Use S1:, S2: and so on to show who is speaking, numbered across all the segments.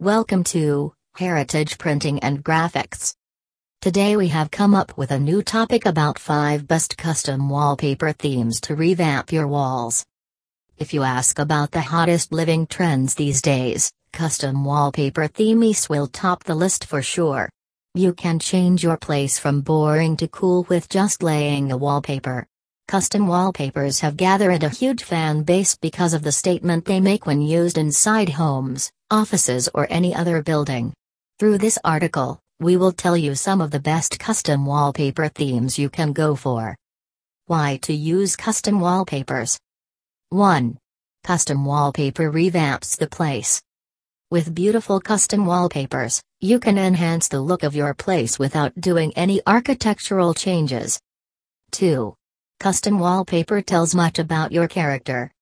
S1: Welcome to Heritage Printing and Graphics. Today we have come up with a new topic about 5 best custom wallpaper themes to revamp your walls. If you ask about the hottest living trends these days, custom wallpaper themes will top the list for sure. You can change your place from boring to cool with just laying a wallpaper. Custom wallpapers have gathered a huge fan base because of the statement they make when used inside homes, offices, or any other building. Through this article, we will tell you some of the best custom wallpaper themes you can go for. Why to use custom wallpapers? 1. Custom wallpaper revamps the place. With beautiful custom wallpapers, you can enhance the look of your place without doing any architectural changes. 2. Custom wallpaper tells much about your character.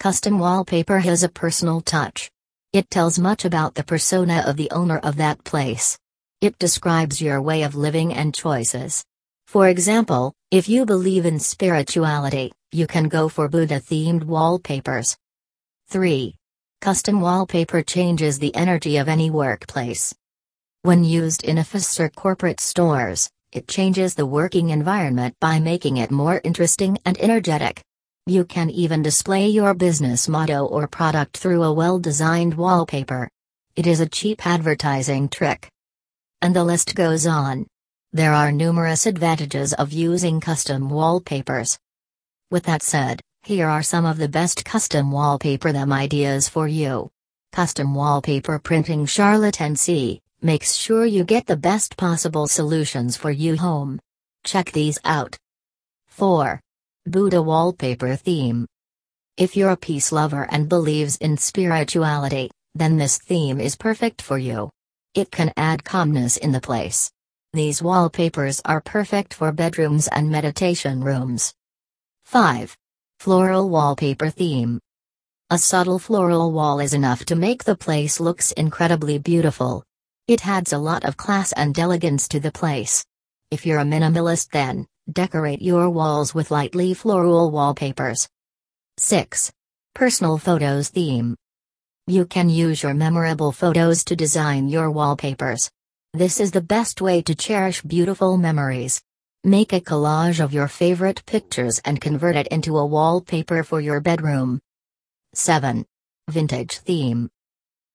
S1: Custom wallpaper has a personal touch. It tells much about the persona of the owner of that place. It describes your way of living and choices. For example, if you believe in spirituality, you can go for Buddha themed wallpapers. 3. Custom wallpaper changes the energy of any workplace. When used in office or corporate stores, it changes the working environment by making it more interesting and energetic. You can even display your business motto or product through a well designed wallpaper. It is a cheap advertising trick. And the list goes on. There are numerous advantages of using custom wallpapers. With that said, here are some of the best custom wallpaper them ideas for you. Custom wallpaper printing Charlotte NC makes sure you get the best possible solutions for you home. Check these out. 4. Buddha Wallpaper Theme If you're a peace lover and believes in spirituality, then this theme is perfect for you. It can add calmness in the place. These wallpapers are perfect for bedrooms and meditation rooms. 5. Floral Wallpaper Theme A subtle floral wall is enough to make the place looks incredibly beautiful. It adds a lot of class and elegance to the place. If you're a minimalist then, decorate your walls with lightly floral wallpapers. 6. Personal Photos Theme You can use your memorable photos to design your wallpapers. This is the best way to cherish beautiful memories. Make a collage of your favorite pictures and convert it into a wallpaper for your bedroom. 7. Vintage Theme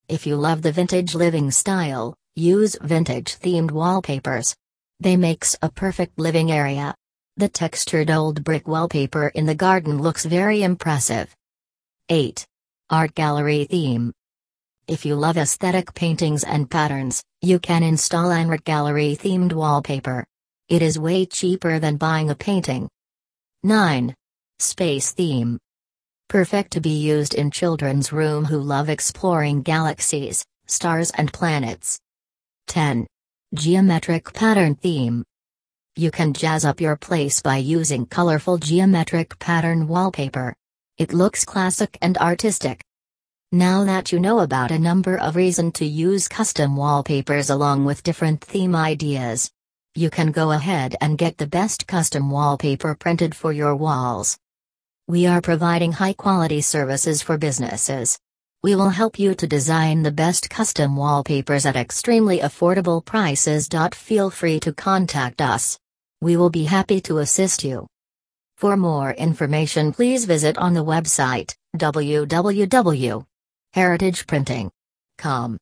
S1: If you love the vintage living style, Use vintage themed wallpapers. They makes a perfect living area. The textured old brick wallpaper in the garden looks very impressive. 8. Art Gallery Theme If you love aesthetic paintings and patterns, you can install an art gallery themed wallpaper. It is way cheaper than buying a painting. 9. Space Theme Perfect to be used in children's room who love exploring galaxies, stars and planets. 10. Geometric Pattern Theme You can jazz up your place by using colorful geometric pattern wallpaper. It looks classic and artistic. Now that you know about a number of reasons to use custom wallpapers along with different theme ideas, you can go ahead and get the best custom wallpaper printed for your walls. We are providing high quality services for businesses. We will help you to design the best custom wallpapers at extremely affordable prices. Feel free to contact us. We will be happy to assist you. For more information, please visit on the website www.heritageprinting.com.